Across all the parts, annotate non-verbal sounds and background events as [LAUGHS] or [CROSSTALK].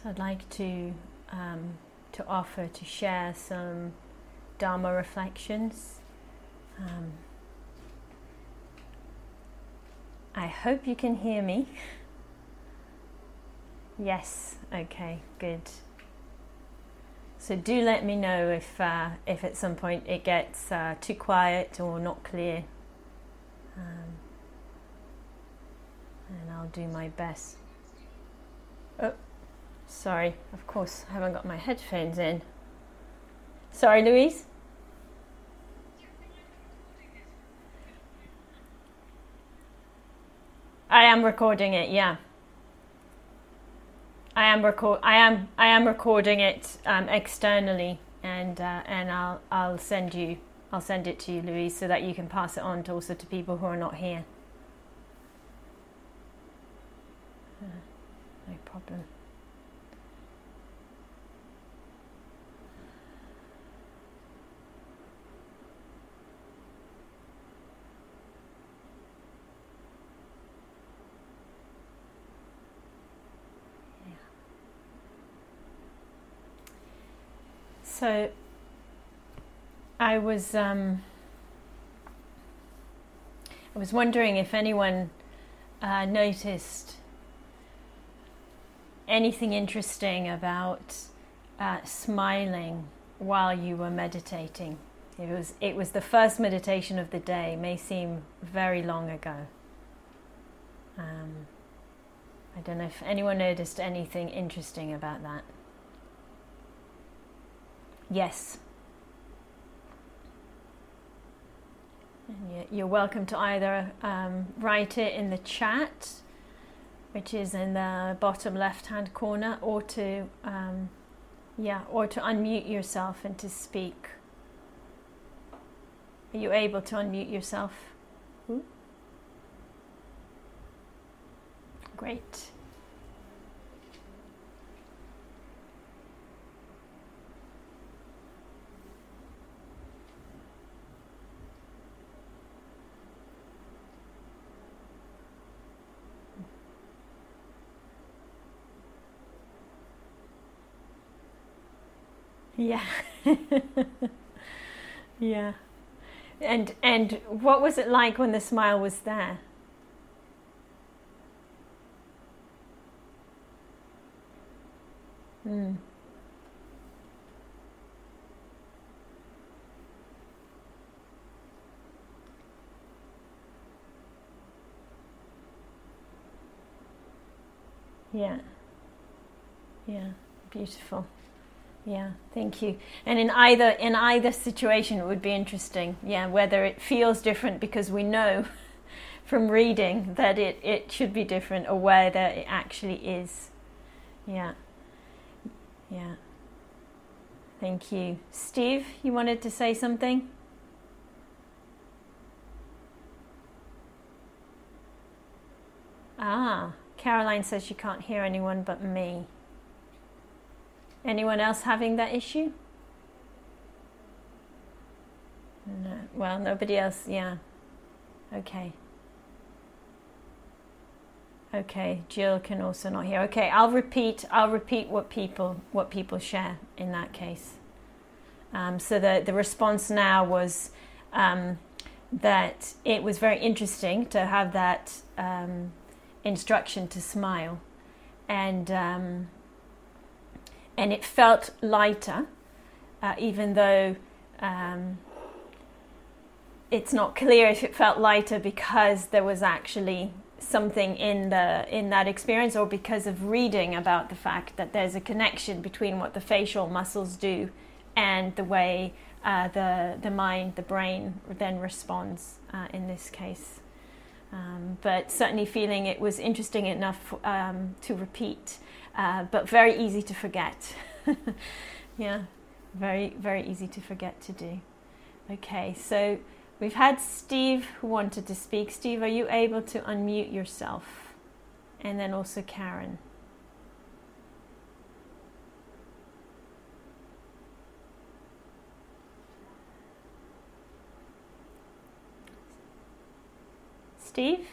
So I'd like to um, to offer to share some Dharma reflections. Um, I hope you can hear me. Yes, okay, good. So do let me know if uh, if at some point it gets uh, too quiet or not clear, um, and I'll do my best. Sorry. Of course, I haven't got my headphones in. Sorry, Louise. I am recording it. Yeah. I am record. I am. I am recording it um, externally, and uh, and I'll I'll send you. I'll send it to you, Louise, so that you can pass it on to also to people who are not here. Uh, no problem. So I was um, I was wondering if anyone uh, noticed anything interesting about uh, smiling while you were meditating. It was it was the first meditation of the day. May seem very long ago. Um, I don't know if anyone noticed anything interesting about that. Yes. And you're welcome to either um, write it in the chat, which is in the bottom left-hand corner, or to, um, yeah, or to unmute yourself and to speak. Are you able to unmute yourself? Great. Yeah. [LAUGHS] yeah. And and what was it like when the smile was there? Hmm. Yeah. Yeah. Beautiful. Yeah, thank you. And in either in either situation, it would be interesting. Yeah, whether it feels different because we know [LAUGHS] from reading that it it should be different, or whether it actually is. Yeah, yeah. Thank you, Steve. You wanted to say something. Ah, Caroline says she can't hear anyone but me. Anyone else having that issue? No. Well, nobody else. Yeah. Okay. Okay, Jill can also not hear. Okay, I'll repeat. I'll repeat what people what people share in that case. Um, so the the response now was um, that it was very interesting to have that um, instruction to smile, and um, and it felt lighter, uh, even though um, it's not clear if it felt lighter because there was actually something in the in that experience or because of reading about the fact that there's a connection between what the facial muscles do and the way uh, the the mind the brain then responds uh, in this case um, but certainly feeling it was interesting enough um, to repeat uh, but very easy to forget. [LAUGHS] yeah, very, very easy to forget to do. Okay, so we've had Steve who wanted to speak. Steve, are you able to unmute yourself? And then also Karen. Steve?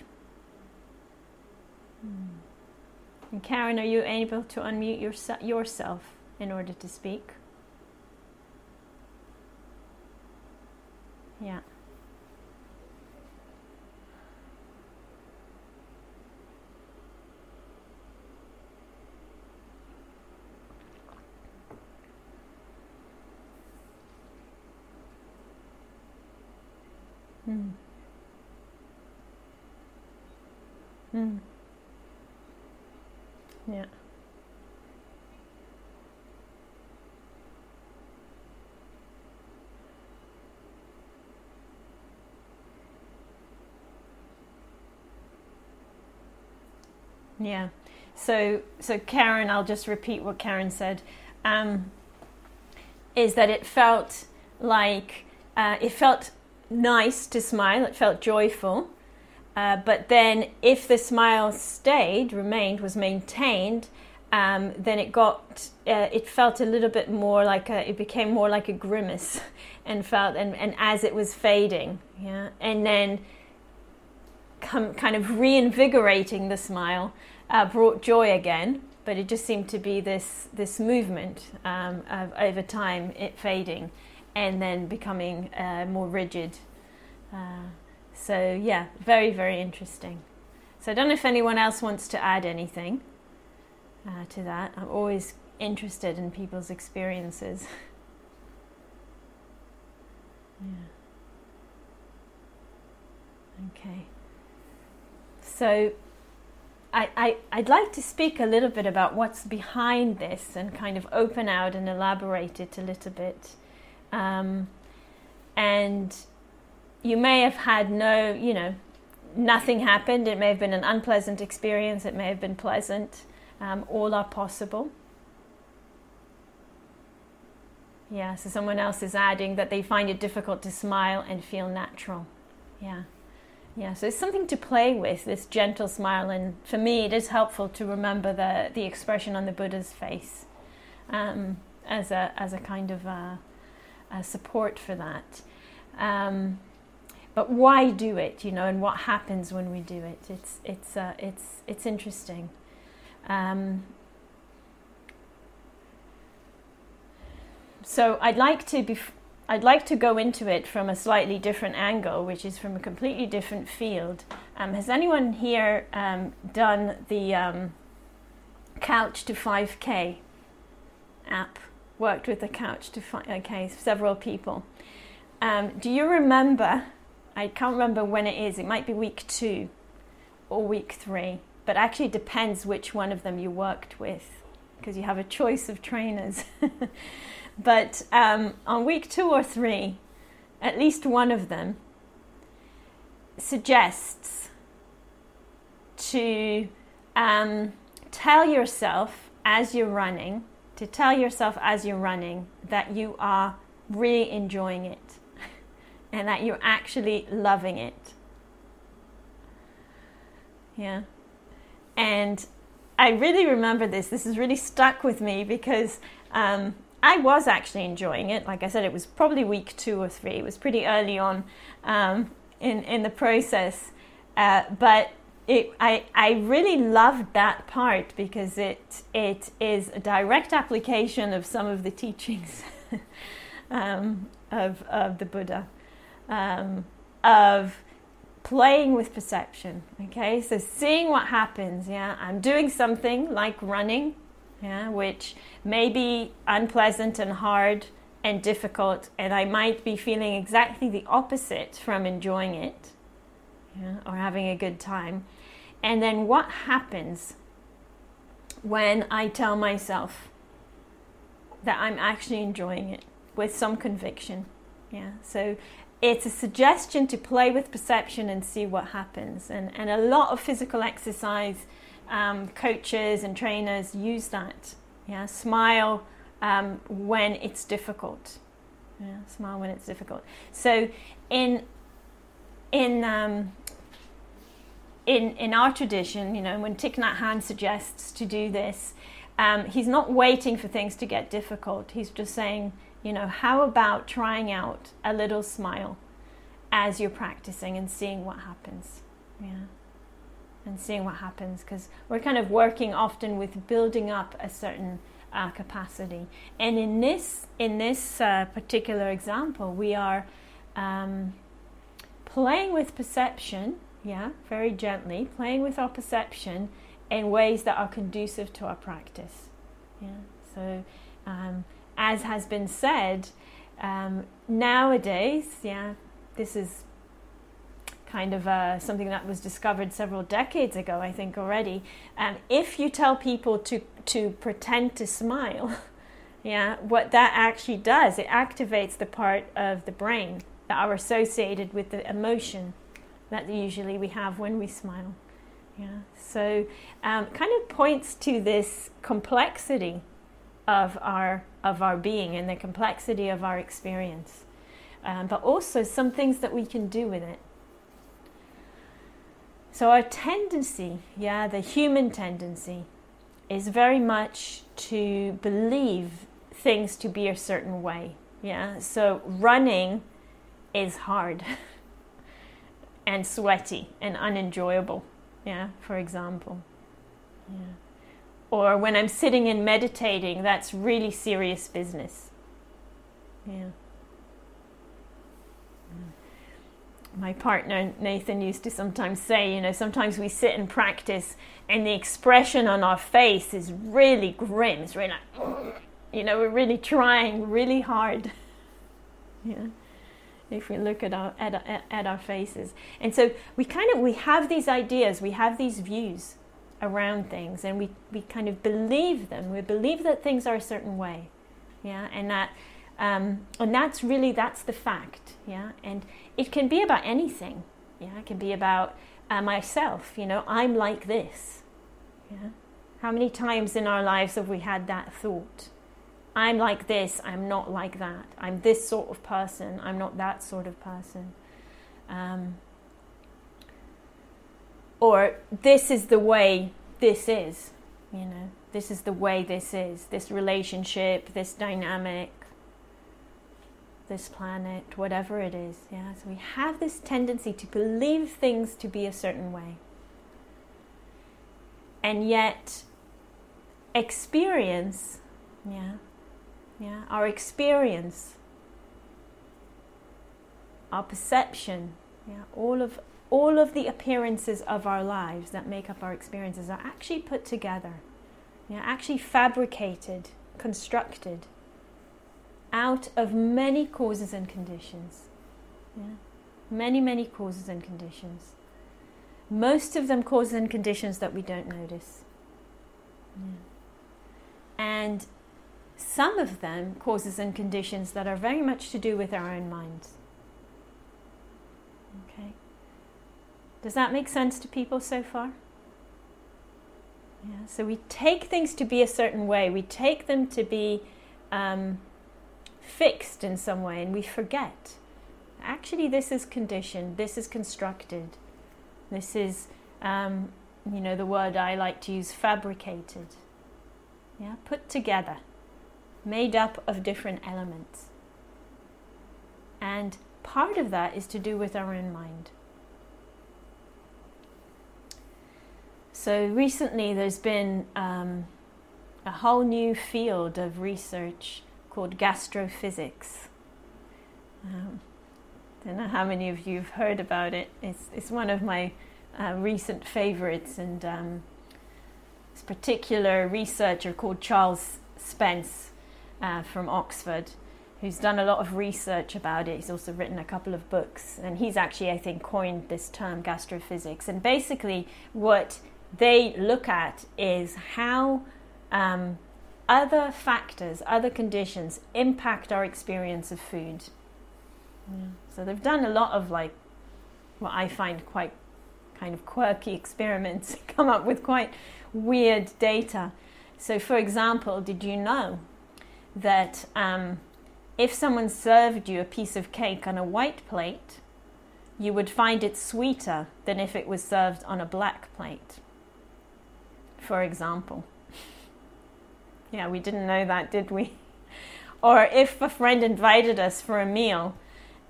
And Karen, are you able to unmute yourse- yourself in order to speak? Yeah. Hmm. Hmm. Yeah. Yeah. So, so Karen, I'll just repeat what Karen said. Um, is that it felt like uh, it felt nice to smile. It felt joyful. Uh, but then, if the smile stayed, remained, was maintained, um, then it got, uh, it felt a little bit more like a, it became more like a grimace, [LAUGHS] and felt, and, and as it was fading, yeah, and then, come, kind of reinvigorating the smile, uh, brought joy again. But it just seemed to be this this movement um, of over time, it fading, and then becoming uh, more rigid. So, yeah, very, very interesting. So, I don't know if anyone else wants to add anything uh, to that. I'm always interested in people's experiences. [LAUGHS] yeah. Okay. So, I, I, I'd like to speak a little bit about what's behind this and kind of open out and elaborate it a little bit. Um, and you may have had no, you know, nothing happened. It may have been an unpleasant experience, it may have been pleasant. Um, all are possible. Yeah, so someone else is adding that they find it difficult to smile and feel natural. Yeah. Yeah, so it's something to play with, this gentle smile. And for me, it is helpful to remember the, the expression on the Buddha's face um, as, a, as a kind of a, a support for that. Um, but why do it, you know, and what happens when we do it? It's, it's, uh, it's, it's interesting. Um, so I'd like to be, I'd like to go into it from a slightly different angle, which is from a completely different field. Um, has anyone here um, done the um, Couch to 5K app? Worked with the Couch to 5K, several people. Um, do you remember? I can't remember when it is. It might be week two or week three, but actually depends which one of them you worked with because you have a choice of trainers. [LAUGHS] but um, on week two or three, at least one of them suggests to um, tell yourself as you're running, to tell yourself as you're running that you are really enjoying it and that you're actually loving it. Yeah. And I really remember this. This has really stuck with me because um, I was actually enjoying it. Like I said, it was probably week two or three. It was pretty early on um, in in the process, uh, but it, I I really loved that part because it it is a direct application of some of the teachings [LAUGHS] um, of of the Buddha um, of playing with perception. Okay, so seeing what happens. Yeah, I'm doing something like running, yeah, which may be unpleasant and hard and difficult, and I might be feeling exactly the opposite from enjoying it, yeah, or having a good time. And then what happens when I tell myself that I'm actually enjoying it with some conviction? Yeah, so it's a suggestion to play with perception and see what happens. And, and a lot of physical exercise um, coaches and trainers use that. Yeah, smile um, when it's difficult. Yeah, smile when it's difficult. So in in um, in in our tradition, you know, when Thich Nhat Hanh suggests to do this, um, he's not waiting for things to get difficult. He's just saying, you know, how about trying out a little smile as you're practicing and seeing what happens? Yeah. and seeing what happens because we're kind of working often with building up a certain uh, capacity. And in this in this uh, particular example, we are um, playing with perception, yeah, very gently, playing with our perception in ways that are conducive to our practice. Yeah. So, um, as has been said, um, nowadays, yeah, this is kind of uh, something that was discovered several decades ago, I think already. Um, if you tell people to to pretend to smile, [LAUGHS] yeah, what that actually does, it activates the part of the brain that are associated with the emotion that usually we have when we smile. Yeah, so um, kind of points to this complexity of our of our being and the complexity of our experience, um, but also some things that we can do with it. So our tendency, yeah, the human tendency, is very much to believe things to be a certain way. Yeah. So running is hard [LAUGHS] and sweaty and unenjoyable. Yeah, for example. Yeah. Or when I'm sitting and meditating, that's really serious business. Yeah. Mm. my partner Nathan used to sometimes say, you know, sometimes we sit and practice and the expression on our face is really grim. It's really like, you know, we're really trying really hard. [LAUGHS] Yeah. If we look at our, at, at our faces. And so we kind of, we have these ideas, we have these views around things and we, we kind of believe them. We believe that things are a certain way. Yeah. And that, um, and that's really, that's the fact. Yeah. And it can be about anything. Yeah, it can be about uh, myself. You know, I'm like this. Yeah. How many times in our lives have we had that thought? I'm like this. I'm not like that. I'm this sort of person. I'm not that sort of person. Um, or this is the way this is. You know, this is the way this is. This relationship, this dynamic, this planet, whatever it is. Yeah, so we have this tendency to believe things to be a certain way. And yet, experience, yeah, yeah, our experience, our perception, yeah, all of all of the appearances of our lives that make up our experiences are actually put together, yeah, actually fabricated, constructed out of many causes and conditions. Yeah? Many, many causes and conditions. Most of them causes and conditions that we don't notice. Yeah. And some of them causes and conditions that are very much to do with our own minds. Okay. Does that make sense to people so far? Yeah. So we take things to be a certain way. We take them to be um, fixed in some way and we forget. Actually, this is conditioned, this is constructed, this is, um, you know, the word I like to use, fabricated. Yeah, put together, made up of different elements. And part of that is to do with our own mind. So recently, there's been um, a whole new field of research called gastrophysics. Um, don't know how many of you have heard about it. It's, it's one of my uh, recent favorites, and um, this particular researcher called Charles Spence uh, from Oxford, who's done a lot of research about it. He's also written a couple of books, and he's actually, I think, coined this term gastrophysics. And basically, what they look at is how um, other factors, other conditions impact our experience of food. Yeah. So they've done a lot of like what I find quite kind of quirky experiments, [LAUGHS] come up with quite weird data. So, for example, did you know that um, if someone served you a piece of cake on a white plate, you would find it sweeter than if it was served on a black plate? For example. Yeah, we didn't know that, did we? [LAUGHS] Or if a friend invited us for a meal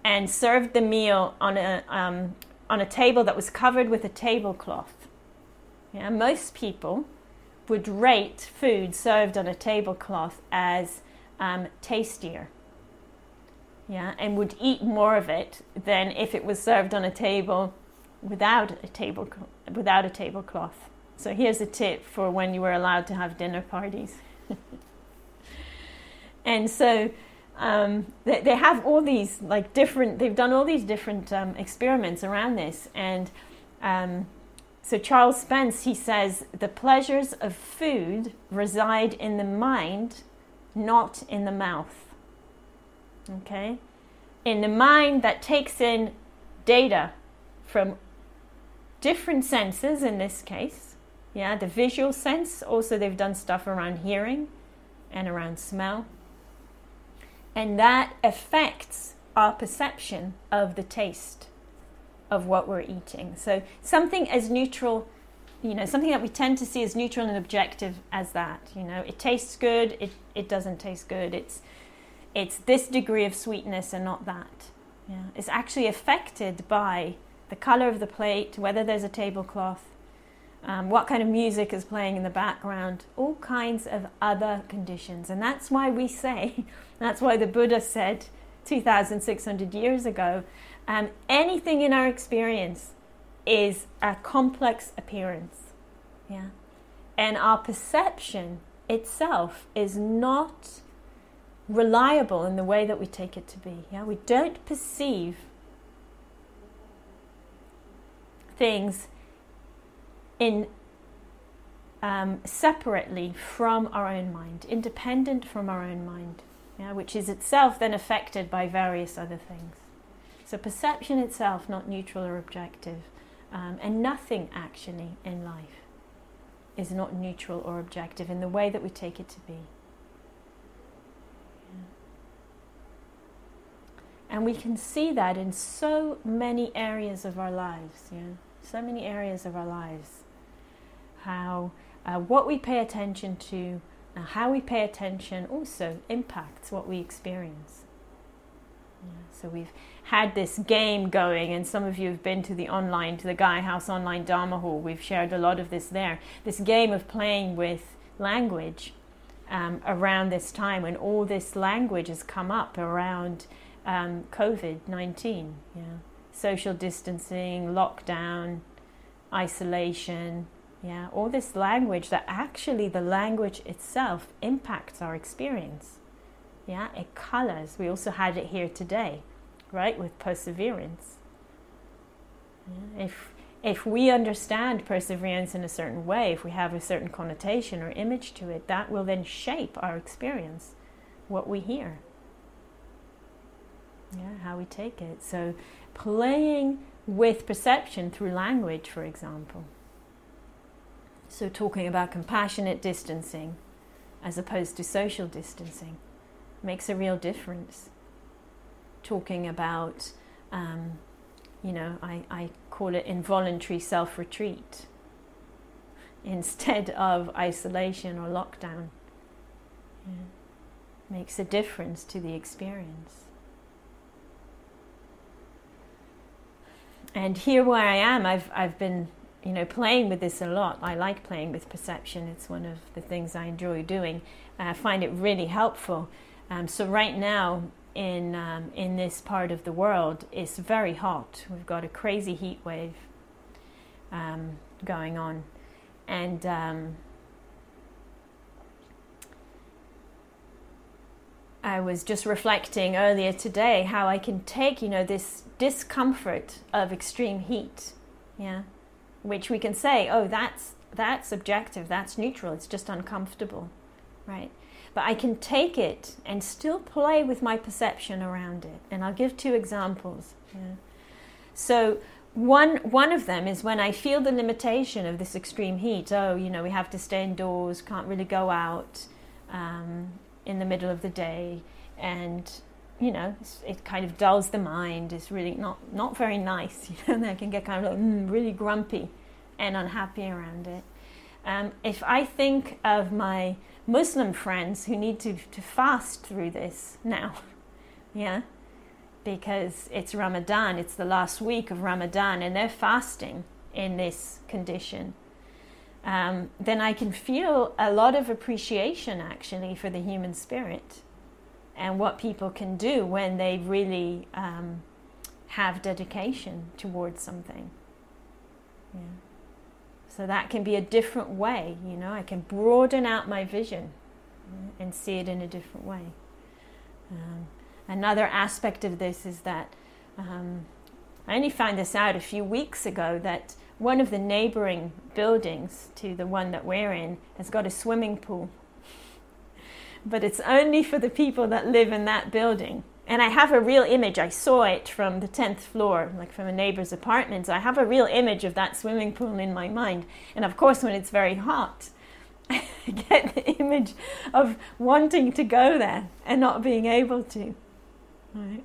and served the meal on a, um, on a table that was covered with a tablecloth, Yeah, most people would rate food served on a tablecloth as um, tastier. Yeah, and would eat more of it than if it was served on a table without a table without a tablecloth. So here's a tip for when you were allowed to have dinner parties. [LAUGHS] and so um, they, they, have all these like different. They've done all these different um, experiments around this, and um, so Charles Spence he says the pleasures of food reside in the mind, not in the mouth. Okay, in the mind that takes in data from different senses in this case. Yeah, the visual sense. Also, they've done stuff around hearing and around smell. And that affects our perception of the taste of what we're eating. So, something as neutral, you know, something that we tend to see as neutral and objective as that. You know, it tastes good, it, it doesn't taste good. It's, it's this degree of sweetness and not that. Yeah. It's actually affected by the color of the plate, whether there's a tablecloth, um, what kind of music is playing in the background, all kinds of other conditions. And that's why we say, [LAUGHS] that's why the Buddha said 2,600 years ago, um, anything in our experience is a complex appearance. Yeah. And our perception itself is not reliable in the way that we take it to be. Yeah. We don't perceive things in um, separately from our own mind, independent from our own mind, yeah, which is itself then affected by various other things. So perception itself, not neutral or objective, um, and nothing actually in life is not neutral or objective in the way that we take it to be. And we can see that in so many areas of our lives. Yeah? So many areas of our lives. How uh, what we pay attention to, how we pay attention also impacts what we experience. So we've had this game going, and some of you have been to the online, to the Gaia House online Dharma Hall. We've shared a lot of this there. This game of playing with language um, around this time when all this language has come up around um, COVID 19. Yeah social distancing, lockdown, isolation, yeah, all this language that actually the language itself impacts our experience. Yeah, it colors. We also had it here today, right, with perseverance. Yeah, if if we understand perseverance in a certain way, if we have a certain connotation or image to it, that will then shape our experience, what we hear. Yeah, how we take it. So playing with perception through language, for example. So, talking about compassionate distancing as opposed to social distancing makes a real difference. Talking about, um, you know, I, I call it involuntary self retreat instead of isolation or lockdown. Yeah. Makes a difference to the experience. And here where I am, I've I've been you know playing with this a lot. I like playing with perception. It's one of the things I enjoy doing. I find it really helpful. Um, so right now in um, in this part of the world, it's very hot. We've got a crazy heat wave um, going on, and um, I was just reflecting earlier today how I can take, you know, this discomfort of extreme heat, yeah, which we can say, oh, that's that's objective, that's neutral, it's just uncomfortable, right? But I can take it and still play with my perception around it. And I'll give two examples. Yeah. So one one of them is when I feel the limitation of this extreme heat. Oh, you know, we have to stay indoors, can't really go out. Um, in the middle of the day, and you know, it kind of dulls the mind. It's really not not very nice. [LAUGHS] You know, and I can get kind of like mm, really grumpy and unhappy around it. Um, if I think of my Muslim friends who need to, to fast through this now, [LAUGHS] yeah, because it's Ramadan, it's the last week of Ramadan, and they're fasting in this condition. um, then I can feel a lot of appreciation actually for the human spirit and what people can do when they really um, have dedication towards something. Yeah. So that can be a different way, you know, I can broaden out my vision and see it in a different way. Um, another aspect of this is that um, I only found this out a few weeks ago that one of the neighboring buildings to the one that we're in has got a swimming pool. But it's only for the people that live in that building. And I have a real image. I saw it from the 10th floor, like from a neighbor's apartment. So I have a real image of that swimming pool in my mind. And of course, when it's very hot, [LAUGHS] I get the image of wanting to go there and not being able to. Right?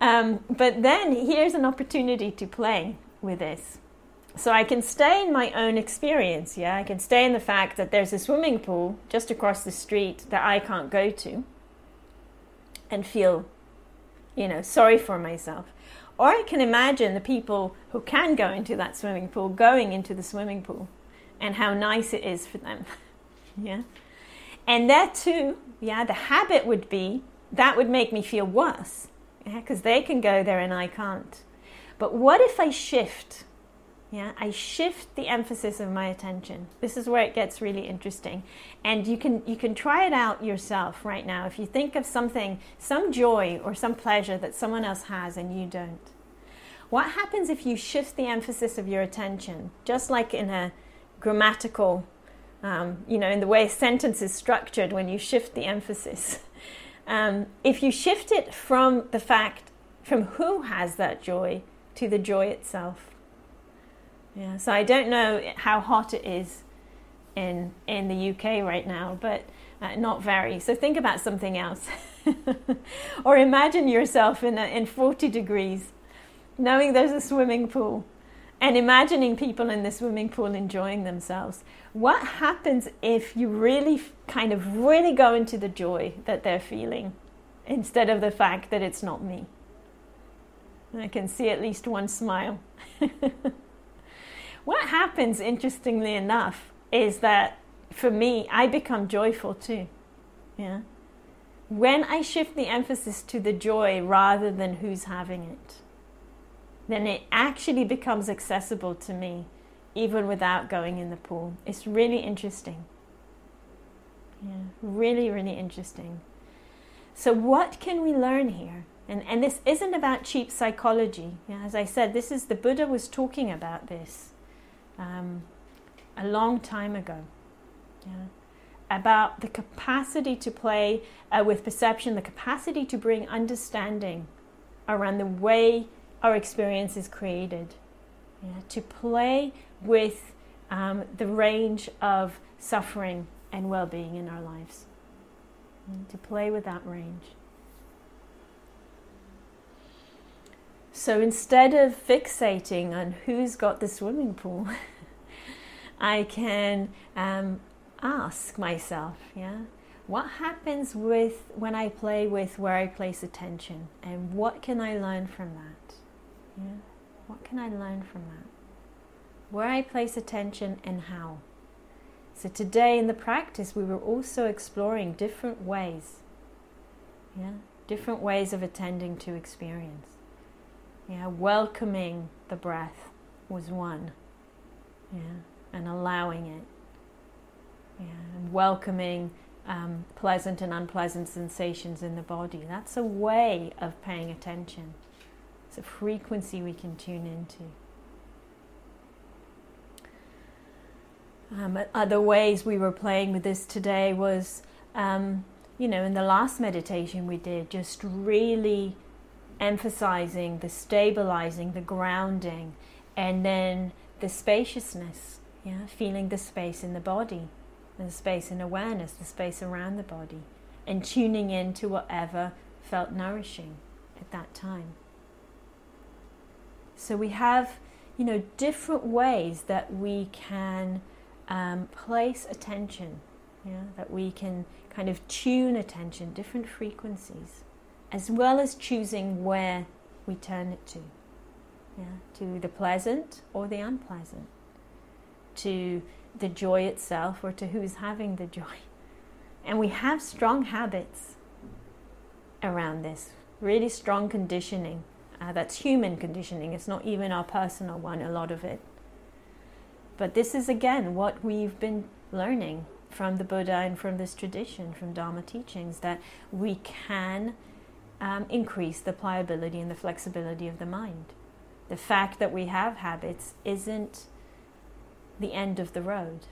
Um, but then here's an opportunity to play with this. So I can stay in my own experience, yeah? I can stay in the fact that there's a swimming pool just across the street that I can't go to and feel, you know, sorry for myself. Or I can imagine the people who can go into that swimming pool going into the swimming pool and how nice it is for them. [LAUGHS] yeah? And that too, yeah, the habit would be that would make me feel worse because yeah? they can go there and I can't. But what if I shift? Yeah, I shift the emphasis of my attention. This is where it gets really interesting. And you can you can try it out yourself right now. If you think of something, some joy or some pleasure that someone else has and you don't. What happens if you shift the emphasis of your attention, just like in a grammatical, um, you know, in the way a sentence is structured when you shift the emphasis? [LAUGHS] Um, if you shift it from the fact, from who has that joy, to the joy itself. Yeah, so I don't know how hot it is in in the UK right now, but uh, not very. So think about something else, [LAUGHS] or imagine yourself in a, in 40 degrees, knowing there's a swimming pool, and imagining people in the swimming pool enjoying themselves. What happens if you really kind of really go into the joy that they're feeling, instead of the fact that it's not me? I can see at least one smile. [LAUGHS] What happens, interestingly enough, is that for me, I become joyful too. Yeah. When I shift the emphasis to the joy rather than who's having it, then it actually becomes accessible to me even without going in the pool. It's really interesting. Yeah, really, really interesting. So, what can we learn here? And, and this isn't about cheap psychology. Yeah, as I said, this is the Buddha was talking about this um, a long time ago. Yeah. About the capacity to play uh, with perception, the capacity to bring understanding around the way our experience is created. Yeah. To play with um, the range of suffering and well being in our lives. And to play with that range. So instead of fixating on who's got the swimming pool, [LAUGHS] I can um, ask myself, yeah, what happens with when I play with where I place attention, and what can I learn from that? Yeah, what can I learn from that? Where I place attention and how. So today in the practice, we were also exploring different ways, yeah, different ways of attending to experience. Yeah, welcoming the breath was one. Yeah and allowing it. Yeah, and welcoming um, pleasant and unpleasant sensations in the body. That's a way of paying attention. It's a frequency we can tune into. Um, other ways we were playing with this today was, um, you know, in the last meditation we did, just really emphasizing the stabilizing, the grounding, and then the spaciousness yeah, feeling the space in the body, the space in awareness, the space around the body, and tuning in to whatever felt nourishing at that time. So we have, you know, different ways that we can um, place attention, yeah, that we can kind of tune attention, different frequencies, as well as choosing where we turn it to, yeah, to the pleasant or the unpleasant to the joy itself or to who's having the joy. [LAUGHS] And we have strong habits around this, really strong conditioning. Uh, that's human conditioning, it's not even our personal one, a lot of it. But this is again what we've been learning from the Buddha and from this tradition, from Dharma teachings, that we can um, increase the pliability and the flexibility of the mind. The fact that we have habits isn't the end of the road.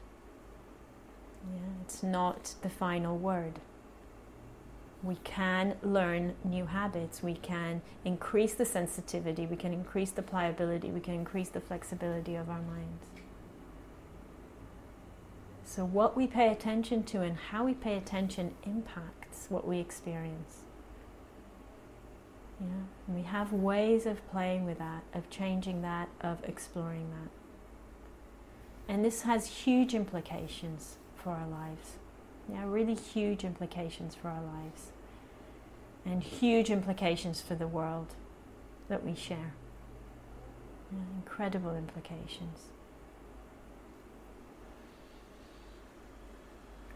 Yeah, it's not the final word. We can learn new habits. We can increase the sensitivity. We can increase the pliability. We can increase the flexibility of our minds. So, what we pay attention to and how we pay attention impacts what we experience. Yeah, and we have ways of playing with that, of changing that, of exploring that. And this has huge implications for our lives. Yeah, really huge implications for our lives. And huge implications for the world that we share. Yeah, incredible implications.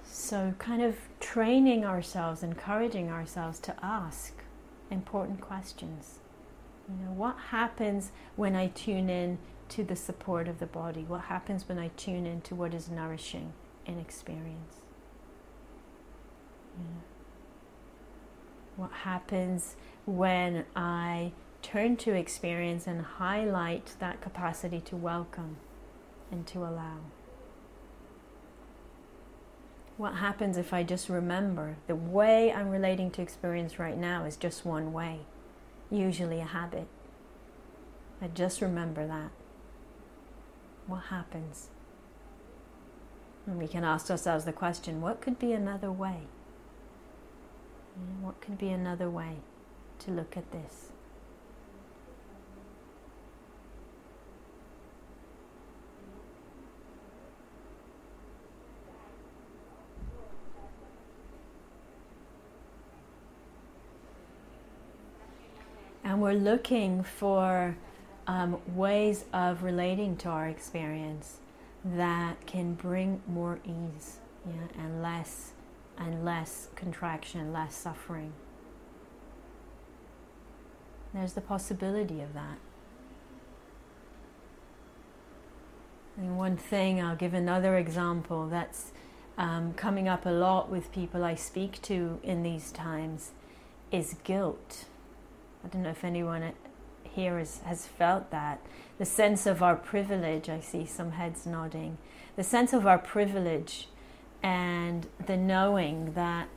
So, kind of training ourselves, encouraging ourselves to ask important questions. You know, what happens when I tune in to the support of the body? What happens when I tune in to what is nourishing in experience? What happens when I turn to experience and highlight that capacity to welcome and to allow? What happens if I just remember the way I'm relating to experience right now is just one way, usually a habit? I just remember that. What happens? And we can ask ourselves the question what could be another way? What could be another way to look at this? And we're looking for um, ways of relating to our experience that can bring more ease yeah, and less and less contraction, less suffering. There's the possibility of that. And one thing, I'll give another example that's um, coming up a lot with people I speak to in these times is guilt. I don't know if anyone here has, has felt that. The sense of our privilege, I see some heads nodding. The sense of our privilege and the knowing that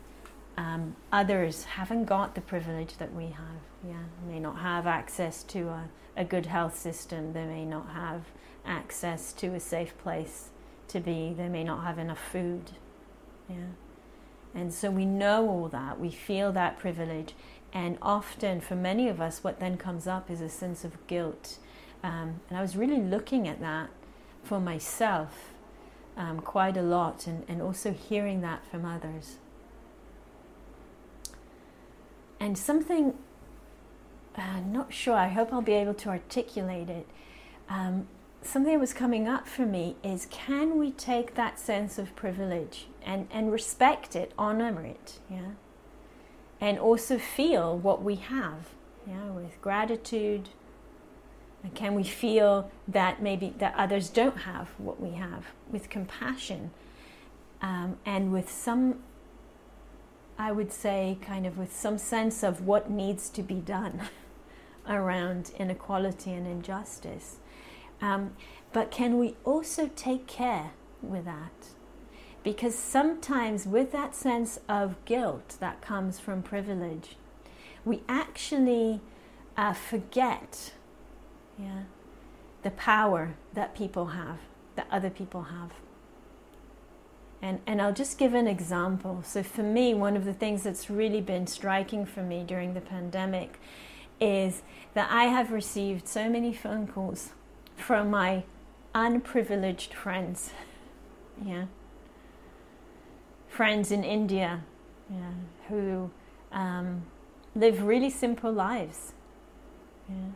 um, others haven't got the privilege that we have. Yeah, may not have access to a, a good health system. They may not have access to a safe place to be. They may not have enough food. Yeah, and so we know all that. We feel that privilege, and often, for many of us, what then comes up is a sense of guilt. Um, and I was really looking at that for myself um, quite a lot, and, and also hearing that from others. And something, uh, not sure, I hope I'll be able to articulate it. Um, something that was coming up for me is can we take that sense of privilege and, and respect it, honor it, yeah? And also feel what we have, yeah, with gratitude. And can we feel that maybe that others don't have what we have with compassion um, and with some, I would say, kind of with some sense of what needs to be done [LAUGHS] around inequality and injustice. Um, but can we also take care with that? Because sometimes, with that sense of guilt that comes from privilege, we actually uh, forget yeah, the power that people have, that other people have. And, and I'll just give an example. So, for me, one of the things that's really been striking for me during the pandemic is that I have received so many phone calls from my unprivileged friends. [LAUGHS] Yeah friends in India yeah, who um, live really simple lives yeah,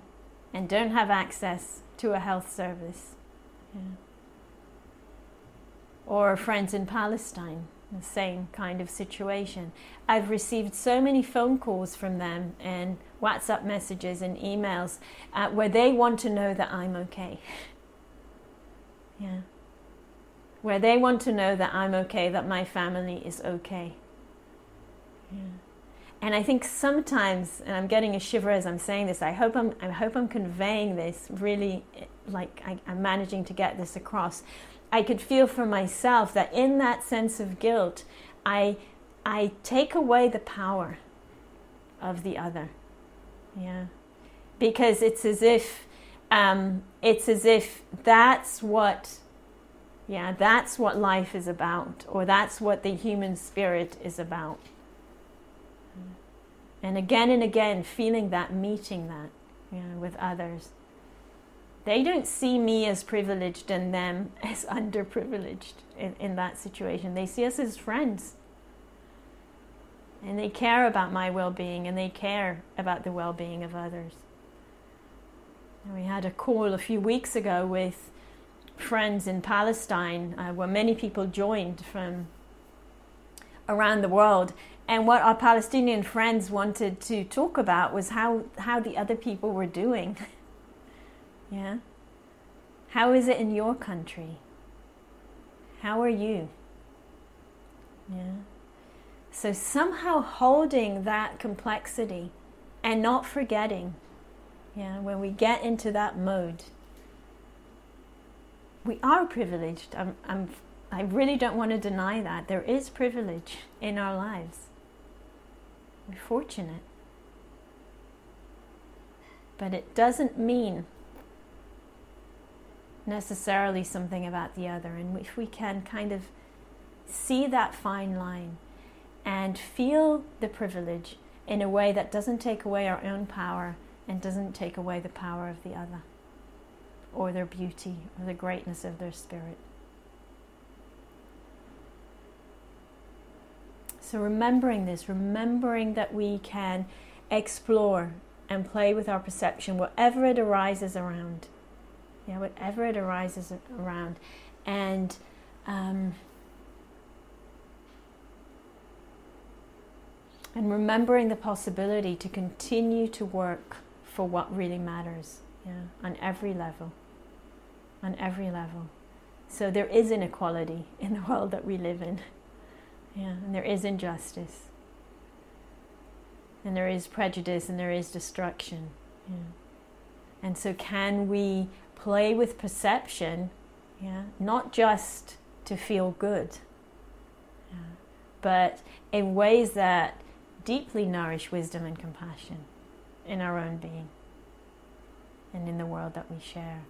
and don't have access to a health service. Yeah. or friends in Palestine, the same kind of situation. I've received so many phone calls from them and WhatsApp messages and emails uh, where they want to know that I'm okay. [LAUGHS] yeah. Where they want to know that I'm okay, that my family is okay. Yeah. And I think sometimes, and I'm getting a shiver as I'm saying this, I hope I'm, I hope I'm conveying this really, like I, I'm managing to get this across. I could feel for myself that in that sense of guilt, I, I take away the power of the other. Yeah. Because it's as if, um, it's as if that's what, yeah, that's what life is about, or that's what the human spirit is about. And again and again, feeling that, meeting that know, with others. They don't see me as privileged and them [LAUGHS] as underprivileged in, in that situation. They see us as friends. And they care about my well being and they care about the well being of others. And we had a call a few weeks ago with friends in Palestine uh, where many people joined from around the world and what our Palestinian friends wanted to talk about was how, how the other people were doing. [LAUGHS] yeah? How is it in your country? How are you? Yeah? So somehow holding that complexity and not forgetting, yeah, when we get into that mode, we are privileged. I'm, I'm, I really don't want to deny that. There is privilege in our lives. We're fortunate. But it doesn't mean necessarily something about the other. And if we can kind of see that fine line and feel the privilege in a way that doesn't take away our own power and doesn't take away the power of the other or their beauty or the greatness of their spirit. So, remembering this, remembering that we can explore and play with our perception, whatever it arises around. Yeah, whatever it arises around. And um, and remembering the possibility to continue to work for what really matters yeah, on every level. On every level. So there is inequality [LAUGHS] in the world that we live in. Yeah, and there is injustice. And there is prejudice and there is destruction. Yeah. And so, can we play with perception, yeah, not just to feel good, yeah, but in ways that deeply nourish wisdom and compassion in our own being and in the world that we share?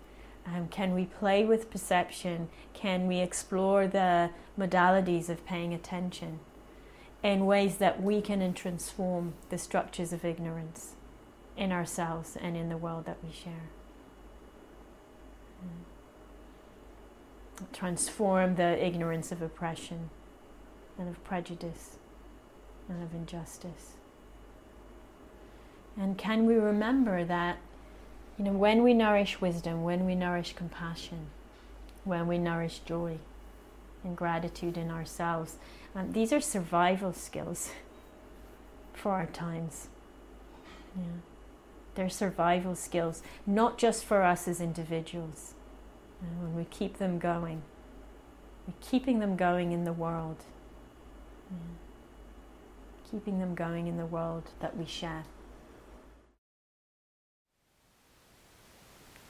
Um, can we play with perception? Can we explore the modalities of paying attention in ways that weaken and transform the structures of ignorance in ourselves and in the world that we share? Mm. Transform the ignorance of oppression and of prejudice and of injustice. And can we remember that you know, when we nourish wisdom, when we nourish compassion, when we nourish joy and gratitude in ourselves, um, these are survival skills [LAUGHS] for our times. Yeah. They're survival skills, not just for us as individuals. Uh, when we keep them going, we're keeping them going in the world. Yeah. Keeping them going in the world that we share.